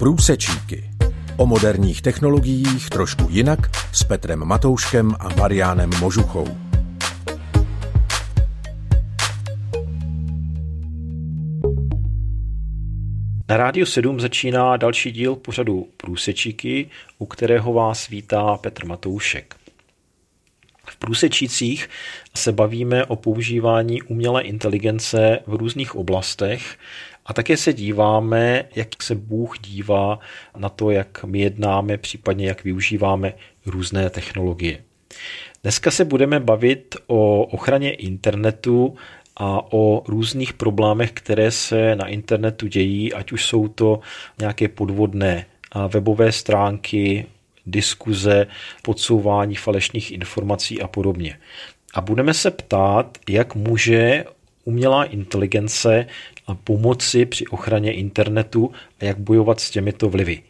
Průsečíky. O moderních technologiích trošku jinak s Petrem Matouškem a Mariánem Možuchou. Na Rádiu 7 začíná další díl pořadu Průsečíky, u kterého vás vítá Petr Matoušek. V průsečících se bavíme o používání umělé inteligence v různých oblastech a také se díváme, jak se Bůh dívá na to, jak my jednáme, případně jak využíváme různé technologie. Dneska se budeme bavit o ochraně internetu a o různých problémech, které se na internetu dějí, ať už jsou to nějaké podvodné webové stránky, diskuze, podsouvání falešných informací a podobně. A budeme se ptát, jak může umělá inteligence pomoci při ochraně internetu a jak bojovat s těmito vlivy.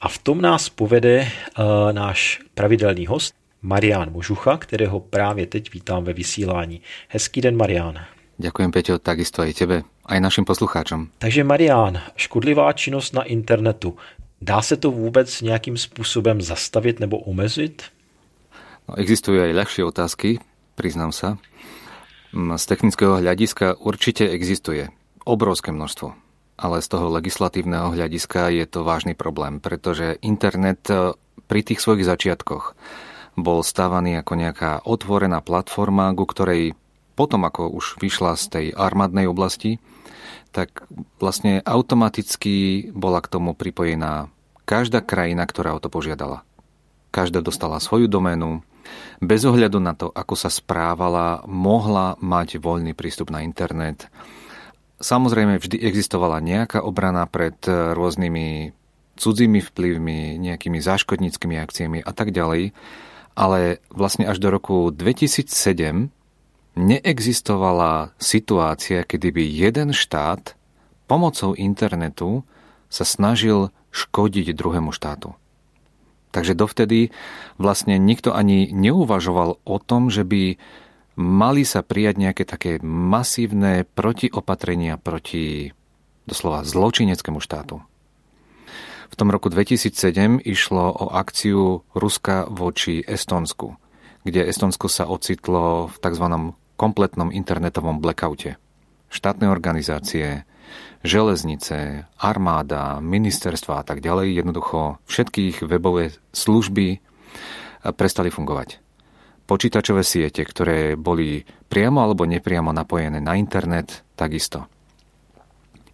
A v tom nás povede uh, náš pravidelný host Marián Možucha, kterého právě teď vítám ve vysílání. Hezký den, Marián. Ďakujem, Peťo, takisto aj tebe, aj našim poslucháčom. Takže Marián, škodlivá činnost na internetu. Dá se to vůbec nějakým způsobem zastavit nebo omezit? No, existujú aj ľahšie otázky, priznám sa. Mm, z technického hľadiska určite existuje obrovské množstvo. Ale z toho legislatívneho hľadiska je to vážny problém, pretože internet e, pri tých svojich začiatkoch bol stávaný ako nejaká otvorená platforma, ku ktorej potom, ako už vyšla z tej armádnej oblasti, tak vlastne automaticky bola k tomu pripojená každá krajina, ktorá o to požiadala. Každá dostala svoju doménu, bez ohľadu na to, ako sa správala, mohla mať voľný prístup na internet. Samozrejme, vždy existovala nejaká obrana pred rôznymi cudzími vplyvmi, nejakými záškodníckými akciami a tak ďalej, ale vlastne až do roku 2007 neexistovala situácia, kedy by jeden štát pomocou internetu sa snažil škodiť druhému štátu. Takže dovtedy vlastne nikto ani neuvažoval o tom, že by mali sa prijať nejaké také masívne protiopatrenia proti doslova zločineckému štátu. V tom roku 2007 išlo o akciu Ruska voči Estonsku, kde Estonsko sa ocitlo v tzv kompletnom internetovom blackoute. Štátne organizácie, železnice, armáda, ministerstva a tak ďalej, jednoducho všetkých webové služby prestali fungovať. Počítačové siete, ktoré boli priamo alebo nepriamo napojené na internet, takisto.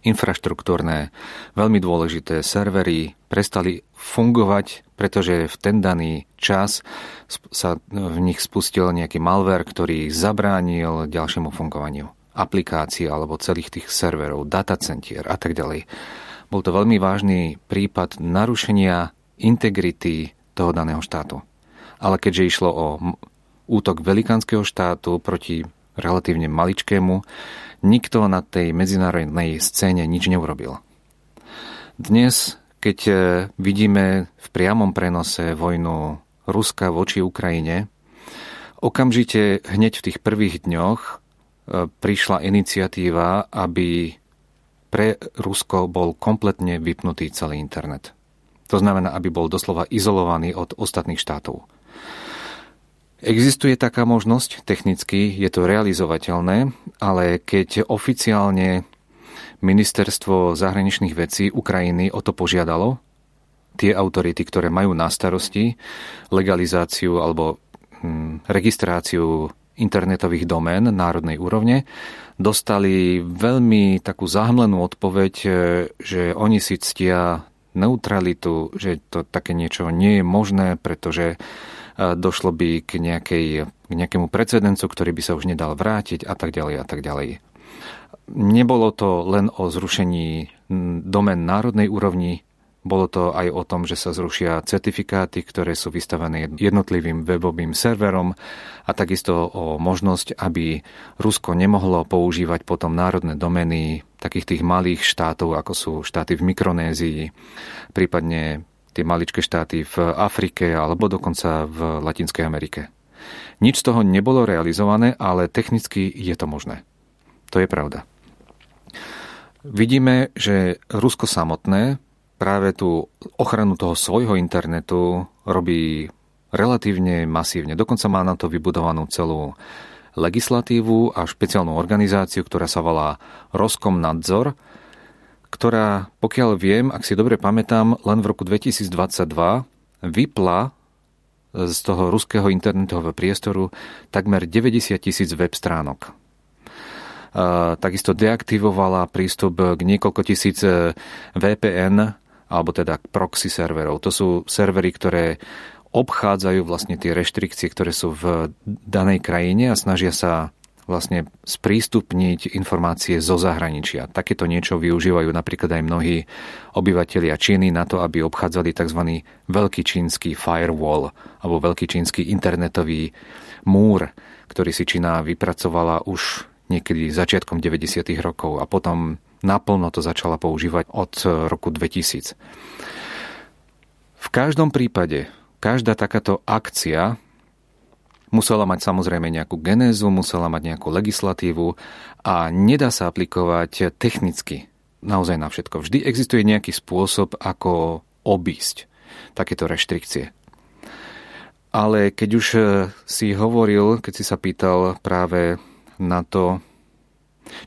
Infraštruktúrne, veľmi dôležité servery prestali fungovať pretože v ten daný čas sa v nich spustil nejaký malware, ktorý zabránil ďalšiemu fungovaniu aplikácií alebo celých tých serverov, datacentier a tak ďalej. Bol to veľmi vážny prípad narušenia integrity toho daného štátu. Ale keďže išlo o útok velikánskeho štátu proti relatívne maličkému, nikto na tej medzinárodnej scéne nič neurobil. Dnes keď e, vidíme v priamom prenose vojnu Ruska voči Ukrajine, okamžite hneď v tých prvých dňoch e, prišla iniciatíva, aby pre Rusko bol kompletne vypnutý celý internet. To znamená, aby bol doslova izolovaný od ostatných štátov. Existuje taká možnosť, technicky je to realizovateľné, ale keď oficiálne Ministerstvo zahraničných vecí Ukrajiny o to požiadalo. Tie autority, ktoré majú na starosti legalizáciu alebo hm, registráciu internetových domén národnej úrovne, dostali veľmi takú zahmlenú odpoveď, e, že oni si ctia neutralitu, že to také niečo nie je možné, pretože došlo by k, nejakej, k nejakému precedencu, ktorý by sa už nedal vrátiť a tak ďalej a tak ďalej. Nebolo to len o zrušení domen národnej úrovni, bolo to aj o tom, že sa zrušia certifikáty, ktoré sú vystavené jednotlivým webovým serverom a takisto o možnosť, aby Rusko nemohlo používať potom národné domény takých tých malých štátov, ako sú štáty v Mikronézii, prípadne tie maličké štáty v Afrike alebo dokonca v Latinskej Amerike. Nič z toho nebolo realizované, ale technicky je to možné. To je pravda. Vidíme, že Rusko samotné práve tú ochranu toho svojho internetu robí relatívne masívne. Dokonca má na to vybudovanú celú legislatívu a špeciálnu organizáciu, ktorá sa volá Roskom nadzor, ktorá, pokiaľ viem, ak si dobre pamätám, len v roku 2022 vypla z toho ruského internetového priestoru takmer 90 tisíc web stránok. Takisto deaktivovala prístup k niekoľko tisíc e, VPN, alebo teda proxy serverov. To sú servery, ktoré obchádzajú vlastne tie reštrikcie, ktoré sú v danej krajine a snažia sa vlastne sprístupniť informácie zo zahraničia. Takéto niečo využívajú napríklad aj mnohí obyvateľia Číny na to, aby obchádzali tzv. veľký čínsky firewall alebo veľký čínsky internetový múr, ktorý si Čína vypracovala už niekedy začiatkom 90. rokov a potom naplno to začala používať od roku 2000. V každom prípade, každá takáto akcia musela mať samozrejme nejakú genézu, musela mať nejakú legislatívu a nedá sa aplikovať technicky naozaj na všetko. Vždy existuje nejaký spôsob, ako obísť takéto reštrikcie. Ale keď už eh, si hovoril, keď si sa pýtal práve na to,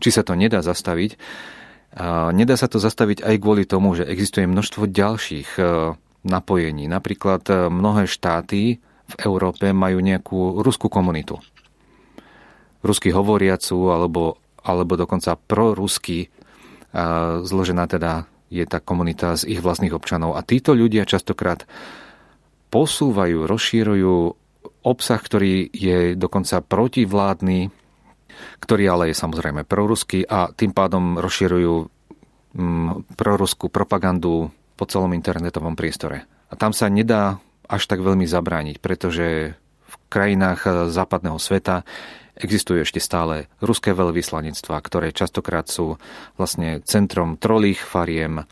či sa to nedá zastaviť, nedá sa to zastaviť aj kvôli tomu, že existuje množstvo ďalších eh, napojení. Napríklad mnohé štáty v Európe majú nejakú ruskú komunitu. Rusky hovoriacu alebo, alebo dokonca prorusky zložená teda je tá komunita z ich vlastných občanov. A títo ľudia častokrát posúvajú, rozšírujú obsah, ktorý je dokonca protivládny, ktorý ale je samozrejme proruský a tým pádom rozširujú mm, proruskú propagandu po celom internetovom priestore. A tam sa nedá až tak veľmi zabrániť, pretože v krajinách eh, západného sveta existujú ešte stále ruské veľvyslanectvá, ktoré častokrát sú vlastne centrom trolých fariem,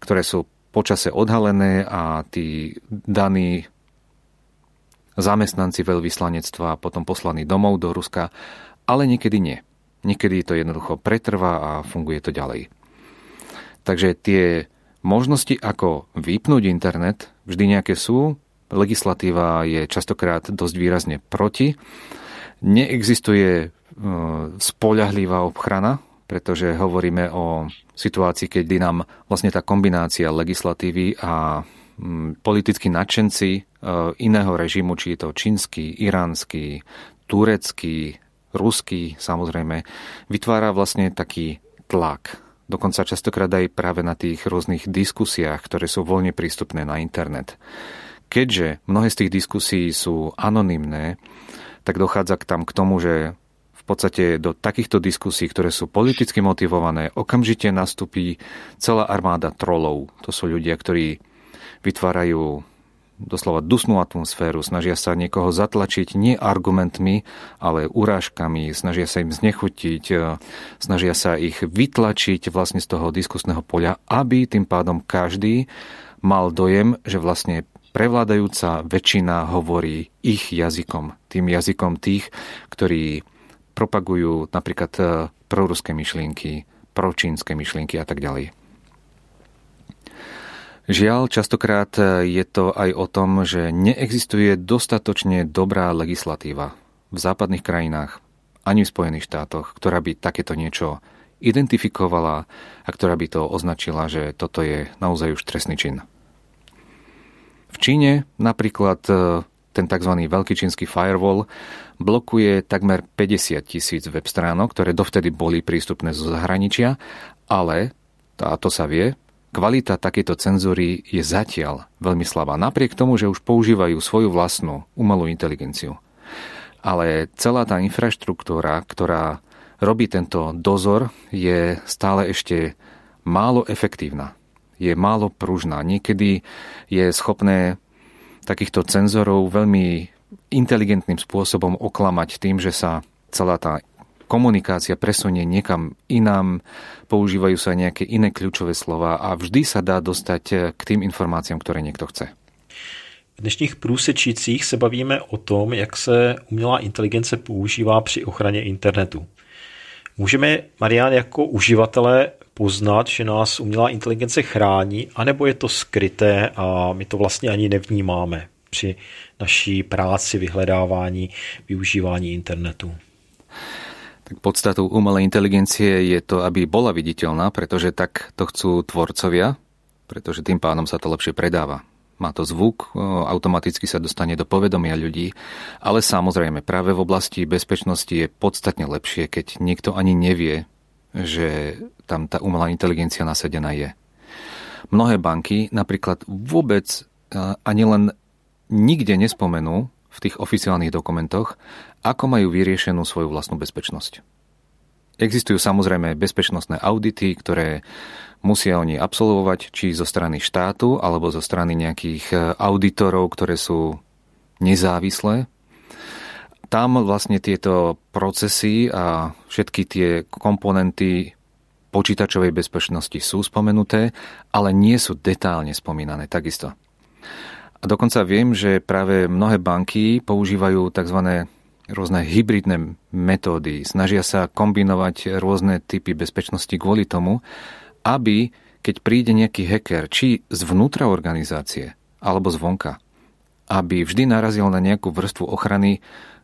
ktoré sú počase odhalené a tí daní zamestnanci veľvyslanectva potom poslaní domov do Ruska, ale niekedy nie. Niekedy to jednoducho pretrvá a funguje to ďalej. Takže tie možnosti, ako vypnúť internet, vždy nejaké sú. Legislatíva je častokrát dosť výrazne proti. Neexistuje e, spoľahlivá ochrana, pretože hovoríme o situácii, kedy nám vlastne tá kombinácia legislatívy a politickí nadšenci e, iného režimu, či je to čínsky, iránsky, turecký, ruský samozrejme, vytvára vlastne taký tlak dokonca častokrát aj práve na tých rôznych diskusiách, ktoré sú voľne prístupné na internet. Keďže mnohé z tých diskusí sú anonymné, tak dochádza k tam k tomu, že v podstate do takýchto diskusí, ktoré sú politicky motivované, okamžite nastupí celá armáda trolov. To sú ľudia, ktorí vytvárajú doslova dusnú atmosféru, snažia sa niekoho zatlačiť nie argumentmi, ale urážkami, snažia sa im znechutiť, e, snažia sa ich vytlačiť vlastne z toho diskusného poľa, aby tým pádom každý mal dojem, že vlastne prevládajúca väčšina hovorí ich jazykom, tým jazykom tých, ktorí propagujú napríklad e, proruské myšlienky, pročínske myšlienky a tak ďalej. Žiaľ, častokrát e, je to aj o tom, že neexistuje dostatočne dobrá legislatíva v západných krajinách ani v Spojených štátoch, ktorá by takéto niečo identifikovala a ktorá by to označila, že toto je naozaj už trestný čin. V Číne napríklad e, ten tzv. veľký čínsky firewall blokuje takmer 50 tisíc web stránok, ktoré dovtedy boli prístupné zo zahraničia, ale, a to sa vie, Kvalita takéto cenzúry je zatiaľ veľmi slabá, napriek tomu, že už používajú svoju vlastnú umelú inteligenciu. Ale celá tá infraštruktúra, ktorá robí tento dozor, je stále ešte málo efektívna. Je málo pružná. Niekedy je schopné takýchto cenzorov veľmi inteligentným spôsobom oklamať tým, že sa celá tá komunikácia presunie niekam inám, používajú sa nejaké iné kľúčové slova a vždy sa dá dostať eh, k tým informáciám, ktoré niekto chce. V dnešních průsečících se bavíme o tom, jak se umělá inteligence používá při ochraně internetu. Můžeme, Marian, jako uživatelé poznat, že nás umělá inteligence chrání, anebo je to skryté a my to vlastně ani nevnímáme při naší práci, vyhledávání, využívání internetu? Podstatou umelej inteligencie je to, aby bola viditeľná, pretože tak to chcú tvorcovia, pretože tým pádom sa to lepšie predáva. Má to zvuk, automaticky sa dostane do povedomia ľudí, ale samozrejme práve v oblasti bezpečnosti je podstatne lepšie, keď niekto ani nevie, že tam tá umelá inteligencia nasadená je. Mnohé banky napríklad vôbec ani len nikde nespomenú v tých oficiálnych dokumentoch, ako majú vyriešenú svoju vlastnú bezpečnosť. Existujú samozrejme bezpečnostné audity, ktoré musia oni absolvovať, či zo strany štátu, alebo zo strany nejakých e, auditorov, ktoré sú nezávislé. Tam vlastne tieto procesy a všetky tie komponenty počítačovej bezpečnosti sú spomenuté, ale nie sú detálne spomínané takisto. A dokonca viem, že práve mnohé banky používajú tzv. Rôzne hybridné metódy. Snažia sa kombinovať rôzne typy bezpečnosti kvôli tomu, aby keď príde nejaký hacker, či zvnútra organizácie alebo zvonka, aby vždy narazil na nejakú vrstvu ochrany,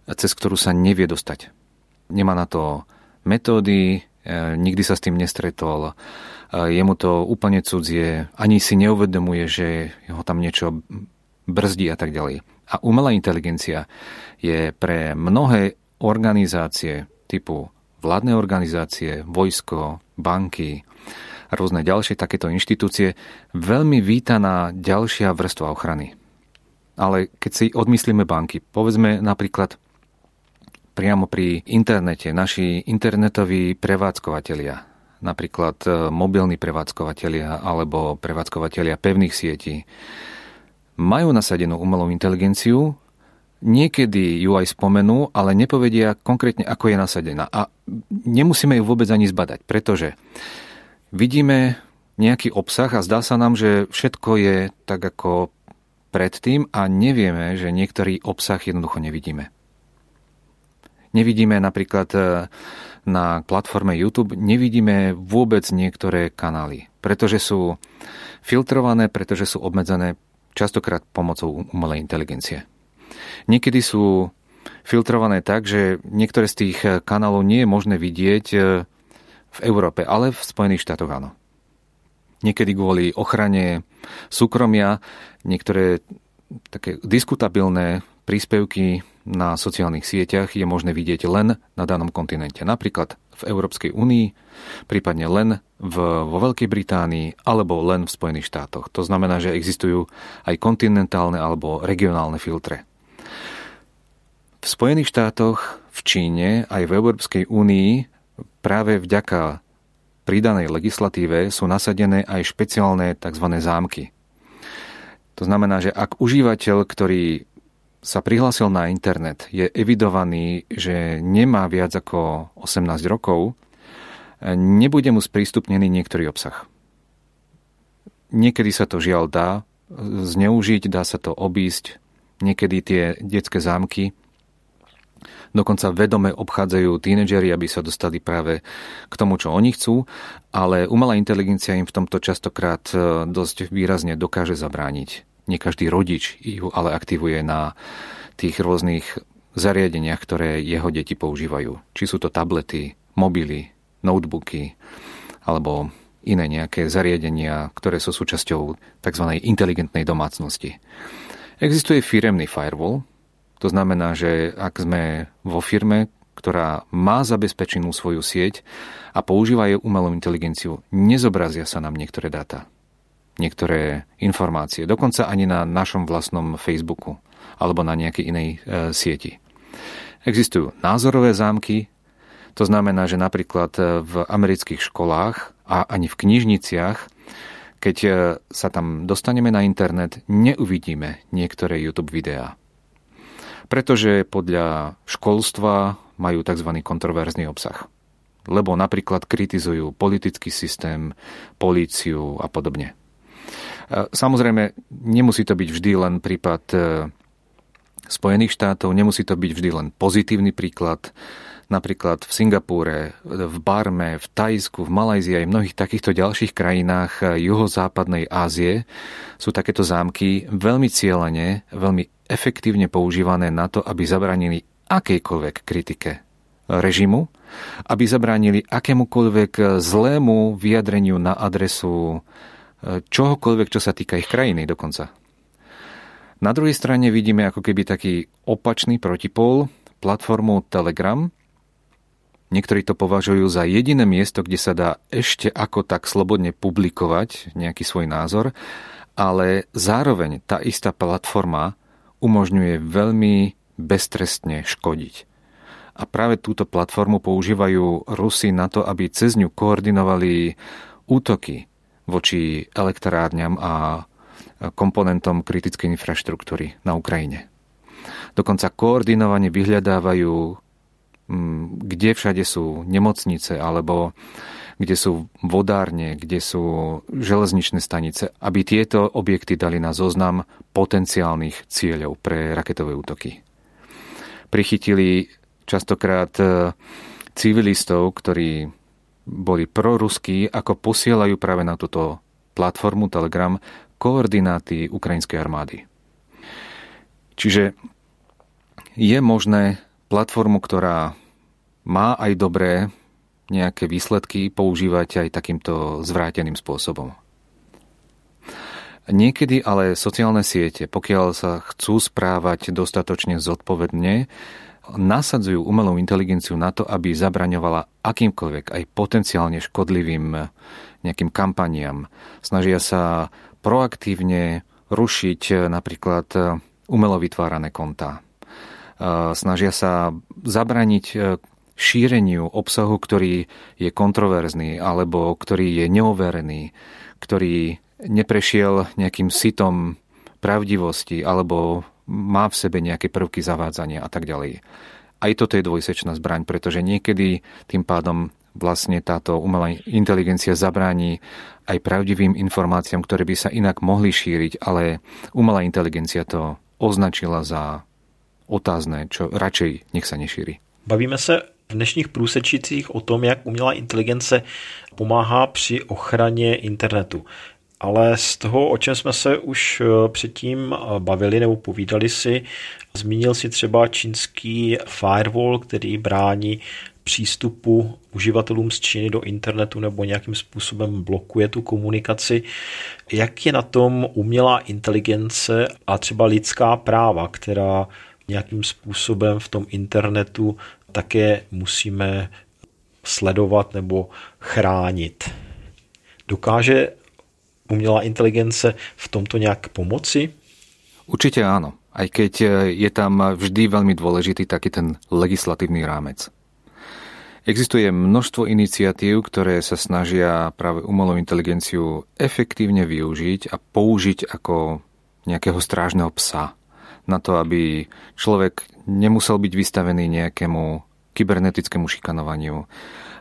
cez ktorú sa nevie dostať. Nemá na to metódy, e, nikdy sa s tým nestretol, e, je mu to úplne cudzie, ani si neuvedomuje, že ho tam niečo brzdí a tak ďalej. A umelá inteligencia je pre mnohé organizácie typu vládne organizácie, vojsko, banky, rôzne ďalšie takéto inštitúcie veľmi vítaná ďalšia vrstva ochrany. Ale keď si odmyslíme banky, povedzme napríklad priamo pri internete, naši internetoví prevádzkovateľia, napríklad e, mobilní prevádzkovateľia alebo prevádzkovateľia pevných sietí, majú nasadenú umelú inteligenciu, niekedy ju aj spomenú, ale nepovedia konkrétne, ako je nasadená. A nemusíme ju vôbec ani zbadať, pretože vidíme nejaký obsah a zdá sa nám, že všetko je tak ako predtým a nevieme, že niektorý obsah jednoducho nevidíme. Nevidíme napríklad e, na platforme YouTube, nevidíme vôbec niektoré kanály, pretože sú filtrované, pretože sú obmedzené častokrát pomocou umelej inteligencie. Niekedy sú filtrované tak, že niektoré z tých kanálov nie je možné vidieť e, v Európe, ale v Spojených štátoch áno. Niekedy kvôli ochrane súkromia niektoré také diskutabilné príspevky na sociálnych sieťach je možné vidieť len na danom kontinente. Napríklad v Európskej únii, prípadne len v, vo Veľkej Británii alebo len v Spojených štátoch. To znamená, že existujú aj kontinentálne alebo regionálne filtre. V Spojených štátoch, v Číne aj v Európskej únii práve vďaka pridanej legislatíve sú nasadené aj špeciálne tzv. zámky. To znamená, že ak užívateľ, ktorý sa prihlásil na internet, je evidovaný, že nemá viac ako 18 rokov, nebude mu sprístupnený niektorý obsah. Niekedy sa to žiaľ dá zneužiť, dá sa to obísť. Niekedy tie detské zámky dokonca vedome obchádzajú tínedžeri, aby sa dostali práve k tomu, čo oni chcú, ale umelá inteligencia im v tomto častokrát e, dosť výrazne dokáže zabrániť nie každý rodič ju ale aktivuje na tých rôznych zariadeniach, ktoré jeho deti používajú. Či sú to tablety, mobily, notebooky alebo iné nejaké zariadenia, ktoré sú súčasťou tzv. inteligentnej domácnosti. Existuje firemný firewall, to znamená, že ak sme vo firme, ktorá má zabezpečenú svoju sieť a používa umelú inteligenciu, nezobrazia sa nám niektoré dáta niektoré informácie, dokonca ani na našom vlastnom Facebooku alebo na nejakej inej e, sieti. Existujú názorové zámky, to znamená, že napríklad e, v amerických školách a ani v knižniciach, keď e, sa tam dostaneme na internet, neuvidíme niektoré YouTube videá. Pretože podľa školstva majú tzv. kontroverzný obsah. Lebo napríklad kritizujú politický systém, políciu a podobne. Samozrejme, nemusí to byť vždy len prípad e, Spojených štátov, nemusí to byť vždy len pozitívny príklad. napríklad v Singapúre, v Barme, v Tajsku, v Malajzii aj v mnohých takýchto ďalších krajinách juhozápadnej Ázie sú takéto zámky veľmi cieľene, veľmi efektívne používané na to, aby zabranili akejkoľvek kritike režimu, aby zabránili akémukoľvek zlému vyjadreniu na adresu e, čohokoľvek, čo sa týka ich krajiny dokonca. Na druhej strane vidíme ako keby taký opačný protipol, platformu Telegram. Niektorí to považujú za jediné miesto, kde sa dá ešte ako tak slobodne publikovať nejaký svoj názor, ale zároveň tá istá platforma umožňuje veľmi beztrestne škodiť. A práve túto platformu používajú Rusy na to, aby cez ňu koordinovali útoky voči elektrárňam a komponentom kritickej infraštruktúry na Ukrajine. Dokonca koordinovane vyhľadávajú, mm, kde všade sú nemocnice alebo kde sú vodárne, kde sú železničné stanice, aby tieto objekty dali na zoznam potenciálnych cieľov pre raketové útoky. Prichytili častokrát e, civilistov, ktorí boli proruskí, ako posielajú práve na túto platformu Telegram koordináty ukrajinskej armády. Čiže je možné platformu, ktorá má aj dobré nejaké výsledky, používať aj takýmto zvráteným spôsobom. Niekedy ale sociálne siete, pokiaľ sa chcú správať dostatočne zodpovedne, nasadzujú umelú inteligenciu na to, aby zabraňovala akýmkoľvek, aj potenciálne škodlivým nejakým kampaniam. Snažia sa proaktívne rušiť eh, napríklad eh, umelo vytvárané kontá. Eh, snažia sa zabraniť šíreniu obsahu, ktorý je kontroverzný alebo ktorý je neoverený, ktorý neprešiel nejakým sitom pravdivosti alebo má v sebe nejaké prvky zavádzania a tak ďalej. Aj toto je dvojsečná zbraň, pretože niekedy tým pádom vlastne táto umelá inteligencia zabráni aj pravdivým informáciám, ktoré by sa inak mohli šíriť, ale umelá inteligencia to označila za otázne, čo radšej nech sa nešíri. Bavíme se v dnešních průsečících o tom, jak umělá inteligence pomáhá při ochraně internetu. Ale z toho, o čem jsme se už eh, předtím eh, bavili nebo povídali si, zmínil si třeba čínský firewall, který brání přístupu uživatelům z Číny do internetu nebo nějakým způsobem blokuje tu komunikaci. Jak je na tom umělá inteligence a třeba lidská práva, která nějakým způsobem v tom internetu také musíme sledovat nebo chránit. Dokáže umělá inteligence v tomto nějak pomoci? Určite áno, aj keď je tam vždy veľmi dôležitý taký ten legislatívny rámec. Existuje množstvo iniciatív, ktoré sa snažia práve umelú inteligenciu efektívne využiť a použiť ako nejakého strážneho psa na to, aby človek nemusel byť vystavený nejakému kybernetickému šikanovaniu,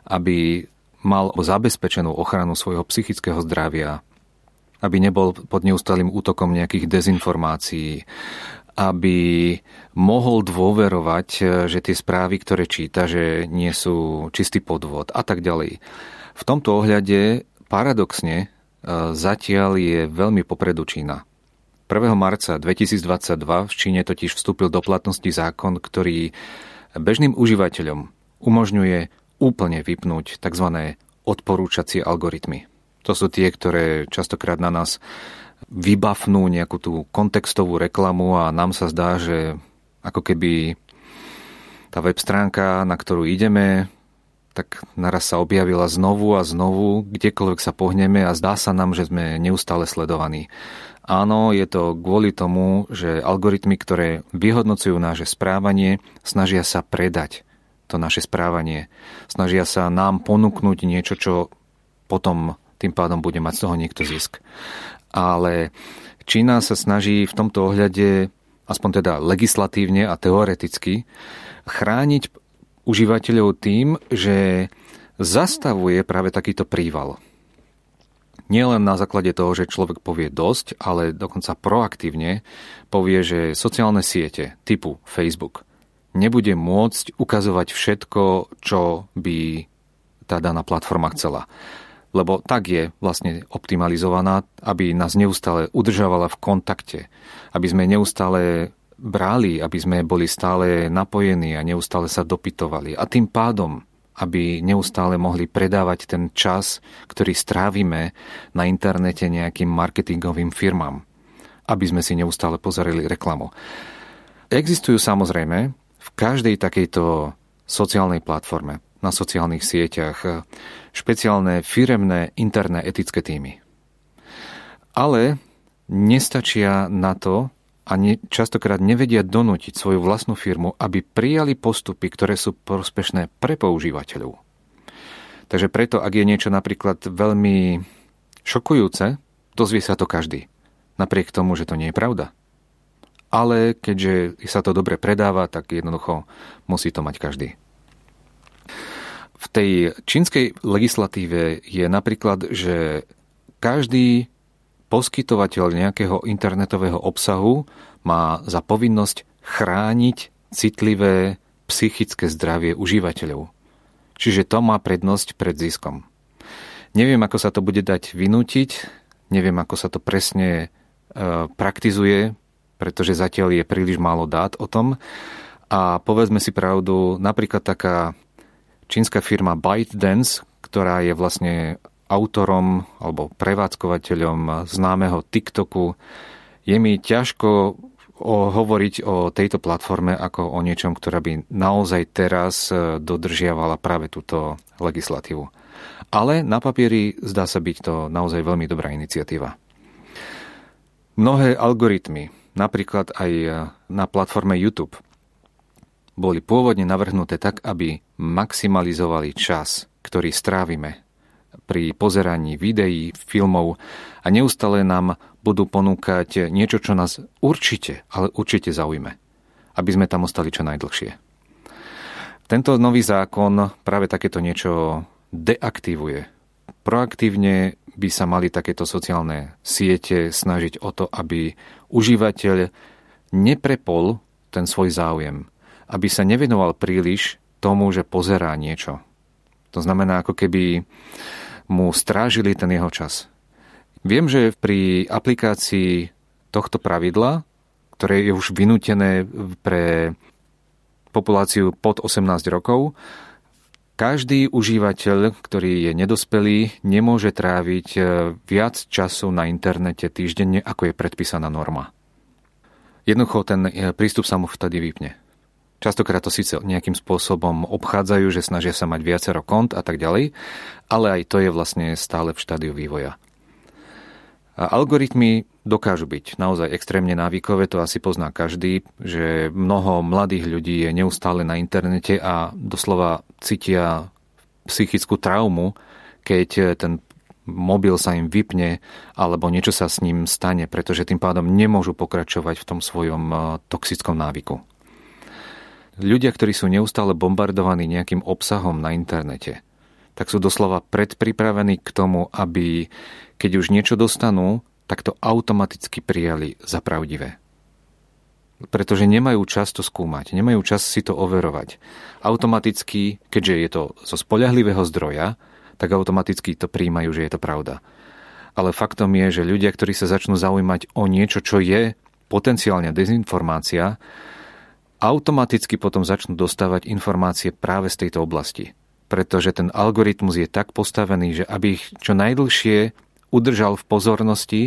aby mal zabezpečenú ochranu svojho psychického zdravia, aby nebol pod neustálým útokom nejakých dezinformácií, aby mohol dôverovať, že tie správy, ktoré číta, že nie sú čistý podvod a tak ďalej. V tomto ohľade paradoxne e, zatiaľ je veľmi popredu Čína. 1. marca 2022 v Číne totiž vstúpil do platnosti zákon, ktorý bežným užívateľom umožňuje úplne vypnúť tzv. odporúčacie algoritmy. To sú tie, ktoré častokrát na nás vybafnú nejakú tú kontextovú reklamu a nám sa zdá, že ako keby tá web stránka, na ktorú ideme, tak naraz sa objavila znovu a znovu, kdekoľvek sa pohneme a zdá sa nám, že sme neustále sledovaní. Áno, je to kvôli tomu, že algoritmy, ktoré vyhodnocujú naše správanie, snažia sa predať to naše správanie. Snažia sa nám ponúknuť niečo, čo potom tým pádom bude mať z toho niekto zisk. Ale Čína sa snaží v tomto ohľade, aspoň teda legislatívne a teoreticky, chrániť užívateľov tým, že zastavuje práve takýto príval. Nielen na základe toho, že človek povie dosť, ale dokonca proaktívne povie, že sociálne siete typu Facebook nebude môcť ukazovať všetko, čo by tá daná platforma chcela. Lebo tak je vlastne optimalizovaná, aby nás neustále udržovala v kontakte, aby sme neustále brali, aby sme boli stále napojení a neustále sa dopytovali. A tým pádom, aby neustále mohli predávať ten čas, ktorý strávime na internete nejakým marketingovým firmám, aby sme si neustále pozerali reklamu. Existujú samozrejme v každej takejto sociálnej platforme, na sociálnych sieťach, špeciálne firemné interné etické týmy. Ale nestačia na to a ne, častokrát nevedia donútiť svoju vlastnú firmu, aby prijali postupy, ktoré sú prospešné pre používateľov. Takže preto, ak je niečo napríklad veľmi šokujúce, dozvie sa to každý. Napriek tomu, že to nie je pravda ale keďže sa to dobre predáva, tak jednoducho musí to mať každý. V tej čínskej legislatíve je napríklad, že každý poskytovateľ nejakého internetového obsahu má za povinnosť chrániť citlivé psychické zdravie užívateľov. Čiže to má prednosť pred ziskom. Neviem, ako sa to bude dať vynútiť, neviem, ako sa to presne e, praktizuje pretože zatiaľ je príliš málo dát o tom. A povedzme si pravdu, napríklad taká čínska firma ByteDance, ktorá je vlastne autorom alebo prevádzkovateľom známeho TikToku, je mi ťažko o, hovoriť o tejto platforme ako o niečom, ktorá by naozaj teraz e, dodržiavala práve túto legislatívu. Ale na papieri zdá sa byť to naozaj veľmi dobrá iniciatíva. Mnohé algoritmy, napríklad aj e, na platforme YouTube, boli pôvodne navrhnuté tak, aby maximalizovali čas, ktorý strávime pri pozeraní videí, filmov a neustále nám budú ponúkať niečo, čo nás určite, ale určite zaujme, aby sme tam ostali čo najdlhšie. Tento nový zákon práve takéto niečo deaktivuje. Proaktívne by sa mali takéto sociálne siete snažiť o to, aby užívateľ neprepol ten svoj záujem, aby sa nevenoval príliš tomu, že pozerá niečo. To znamená, ako keby mu strážili ten jeho čas. Viem, že pri aplikácii tohto pravidla, ktoré je už vynútené pre populáciu pod 18 rokov, každý užívateľ, ktorý je nedospelý, nemôže tráviť e, viac času na internete týždenne, ako je predpísaná norma. Jednoducho ten e, prístup sa mu vtedy vypne. Častokrát to síce nejakým spôsobom obchádzajú, že snažia sa mať viacero kont a tak ďalej, ale aj to je vlastne stále v štádiu vývoja. A algoritmy dokážu byť naozaj extrémne návykové, to asi pozná každý, že mnoho mladých ľudí je neustále na internete a doslova cítia psychickú traumu, keď ten mobil sa im vypne alebo niečo sa s ním stane, pretože tým pádom nemôžu pokračovať v tom svojom eh, toxickom návyku. Ľudia, ktorí sú neustále bombardovaní nejakým obsahom na internete, tak sú doslova predpripravení k tomu, aby keď už niečo dostanú, tak to automaticky prijali za pravdivé. Pretože nemajú čas to skúmať, nemajú čas si to overovať. Automaticky, keďže je to zo spoľahlivého zdroja, tak automaticky to príjmajú, že je to pravda. Ale faktom je, že ľudia, ktorí sa začnú zaujímať o niečo, čo je potenciálne dezinformácia, automaticky potom začnú dostávať informácie práve z tejto oblasti. Pretože ten algoritmus je tak postavený, že aby ich čo najdlhšie udržal v pozornosti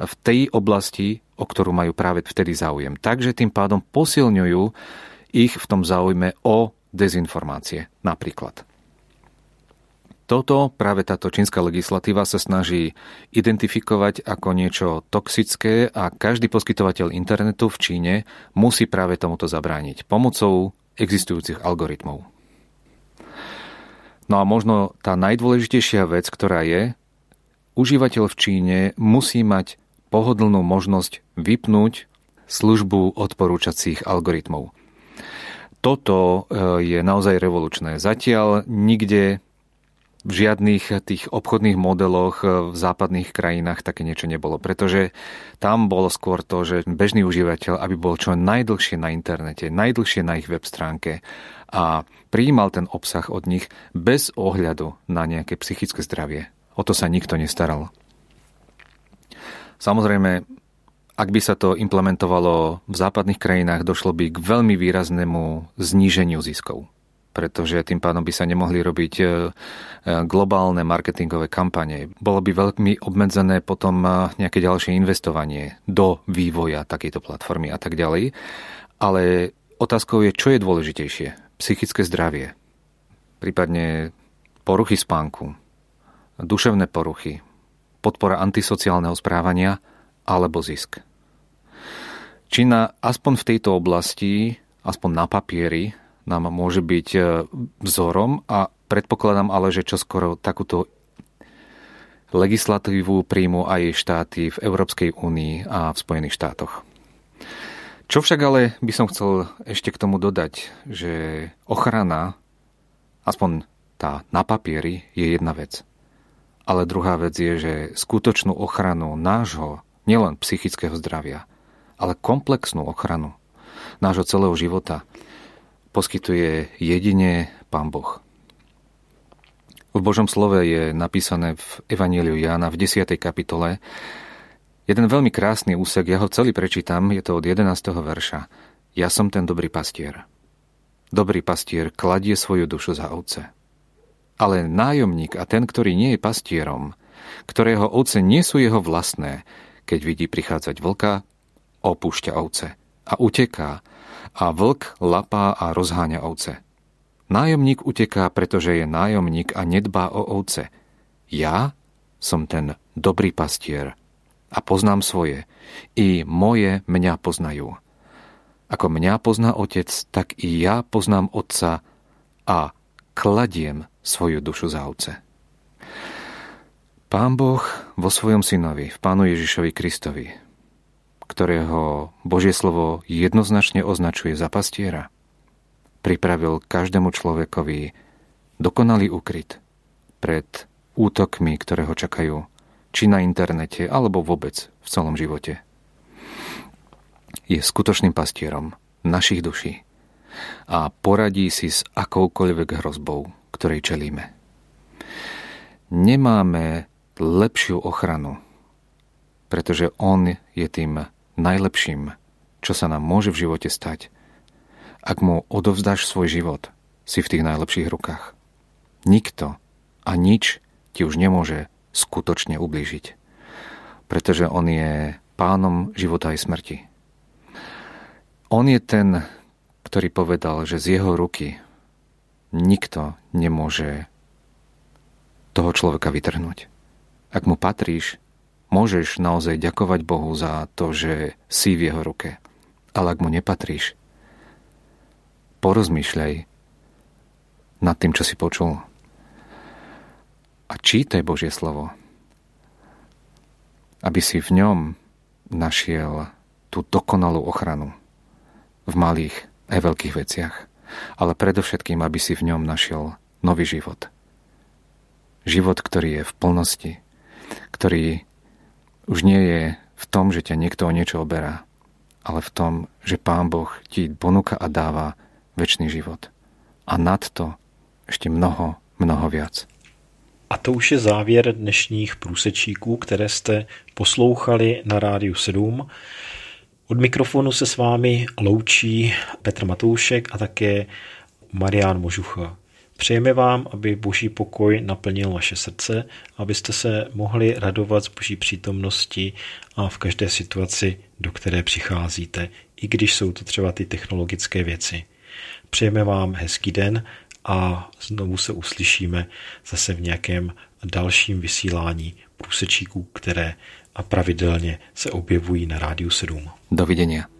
v tej oblasti, o ktorú majú práve vtedy záujem. Takže tým pádom posilňujú ich v tom záujme o dezinformácie napríklad. Toto práve táto čínska legislatíva sa snaží identifikovať ako niečo toxické a každý poskytovateľ internetu v Číne musí práve tomuto zabrániť pomocou existujúcich algoritmov. No a možno tá najdôležitejšia vec, ktorá je, užívateľ v Číne musí mať pohodlnú možnosť vypnúť službu odporúčacích algoritmov. Toto e, je naozaj revolučné. Zatiaľ nikde v žiadnych tých obchodných modeloch v západných krajinách také niečo nebolo, pretože tam bolo skôr to, že bežný užívateľ, aby bol čo najdlhšie na internete, najdlhšie na ich web stránke a prijímal ten obsah od nich bez ohľadu na nejaké psychické zdravie. O to sa nikto nestaral. Samozrejme, ak by sa to implementovalo v západných krajinách, došlo by k veľmi výraznému zníženiu ziskov pretože tým pádom by sa nemohli robiť e, e, globálne marketingové kampane. Bolo by veľmi obmedzené potom e, nejaké ďalšie investovanie do vývoja takejto platformy a tak ďalej. Ale otázkou je, čo je dôležitejšie. Psychické zdravie, prípadne poruchy spánku, duševné poruchy, podpora antisociálneho správania alebo zisk. Čína aspoň v tejto oblasti, aspoň na papieri, nám môže byť e, vzorom a predpokladám ale, že čoskoro takúto legislatívu príjmu aj štáty v Európskej únii a v Spojených štátoch. Čo však ale by som chcel ešte k tomu dodať, že ochrana, aspoň tá na papieri, je jedna vec. Ale druhá vec je, že skutočnú ochranu nášho, nielen psychického zdravia, ale komplexnú ochranu nášho celého života, poskytuje jedine Pán Boh. V Božom slove je napísané v Evangeliu Jána v 10. kapitole jeden veľmi krásny úsek, ja ho celý prečítam, je to od 11. verša. Ja som ten dobrý pastier. Dobrý pastier kladie svoju dušu za ovce. Ale nájomník a ten, ktorý nie je pastierom, ktorého ovce nie sú jeho vlastné, keď vidí prichádzať vlka, opúšťa ovce a uteká, a vlk lapá a rozháňa ovce. Nájomník uteká, pretože je nájomník a nedbá o ovce. Ja som ten dobrý pastier a poznám svoje. I moje mňa poznajú. Ako mňa pozná otec, tak i ja poznám otca a kladiem svoju dušu za ovce. Pán Boh vo svojom synovi, v Pánu Ježišovi Kristovi, ktorého Božie slovo jednoznačne označuje za pastiera, pripravil každému človekovi dokonalý úkryt pred útokmi, ktoré ho čakajú, či na internete, alebo vôbec v celom živote. Je skutočným pastierom našich duší a poradí si s akoukoľvek hrozbou, ktorej čelíme. Nemáme lepšiu ochranu, pretože On je tým najlepším, čo sa nám môže v živote stať. Ak mu odovzdáš svoj život, si v tých najlepších rukách. Nikto a nič ti už nemôže skutočne ublížiť, pretože on je pánom života aj smrti. On je ten, ktorý povedal, že z jeho ruky nikto nemôže toho človeka vytrhnúť. Ak mu patríš, Môžeš naozaj ďakovať Bohu za to, že si v jeho ruke. Ale ak mu nepatríš, porozmýšľaj nad tým, čo si počul. A čítaj Božie slovo. Aby si v ňom našiel tú dokonalú ochranu v malých aj veľkých veciach. Ale predovšetkým, aby si v ňom našiel nový život. Život, ktorý je v plnosti, ktorý už nie je v tom, že ťa niekto o niečo oberá, ale v tom, že Pán Boh ti ponúka a dáva väčší život. A nad to ešte mnoho, mnoho viac. A to už je závěr dnešních průsečíků, které jste poslouchali na Rádiu 7. Od mikrofonu se s vámi loučí Petr Matoušek a také Marián Možucha. Přejeme vám, aby boží pokoj naplnil vaše srdce, abyste se mohli radovat z boží přítomnosti a v každé situaci, do které přicházíte, i když jsou to třeba ty technologické věci. Přejeme vám hezký den a znovu se uslyšíme zase v nějakém dalším vysílání průsečíků, které a pravidelně se objevují na Rádiu 7. Dovidenia.